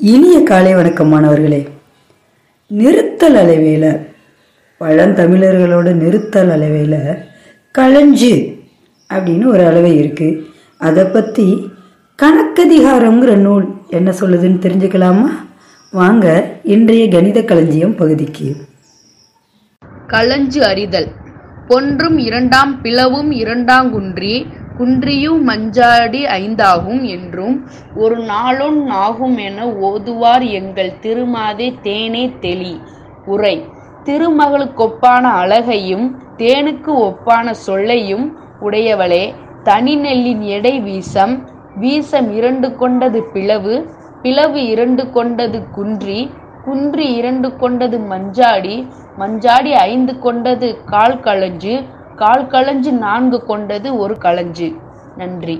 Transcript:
இனிய காலை வணக்கம் மாணவர்களே நிறுத்தல் அளவையில் பழந்தமிழர்களோட நிறுத்தல் அளவையில் களஞ்சு அப்படின்னு ஒரு அளவை இருக்குது அதை பற்றி கணக்கதிகாரங்கிற நூல் என்ன சொல்லுதுன்னு தெரிஞ்சுக்கலாமா? வாங்க இன்றைய கணித களஞ்சியம் பகுதிக்கு. களஞ்சு அறிதல். ஒன்றும் இரண்டாம் பிளவும் இரண்டாங்குன்றி குன்றியும் மஞ்சாடி ஐந்தாகும் என்றும் ஒரு நாளொன் ஆகும் என ஓதுவார் எங்கள் திருமாதே தேனே தெளி. உரை. திருமகளுக்கொப்பான அழகையும் தேனுக்கு ஒப்பான சொல்லையும் உடையவளே தனிநெல்லின் எடை வீசம் வீசம் இரண்டு கொண்டது பிளவு பிளவு இரண்டு கொண்டது குன்றி குன்றி இரண்டு கொண்டது மஞ்சாடி மஞ்சாடி ஐந்து கொண்டது கால் களஞ்சு கால் களஞ்சு நான்கு கொண்டது ஒரு களஞ்சு. நன்றி.